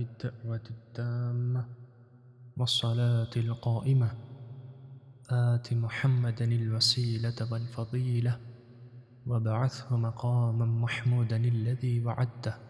الدعوة التامة والصلاة القائمة. آت محمدا الوسيلة والفضيلة وابعثه مقاما محمودا الذي وعده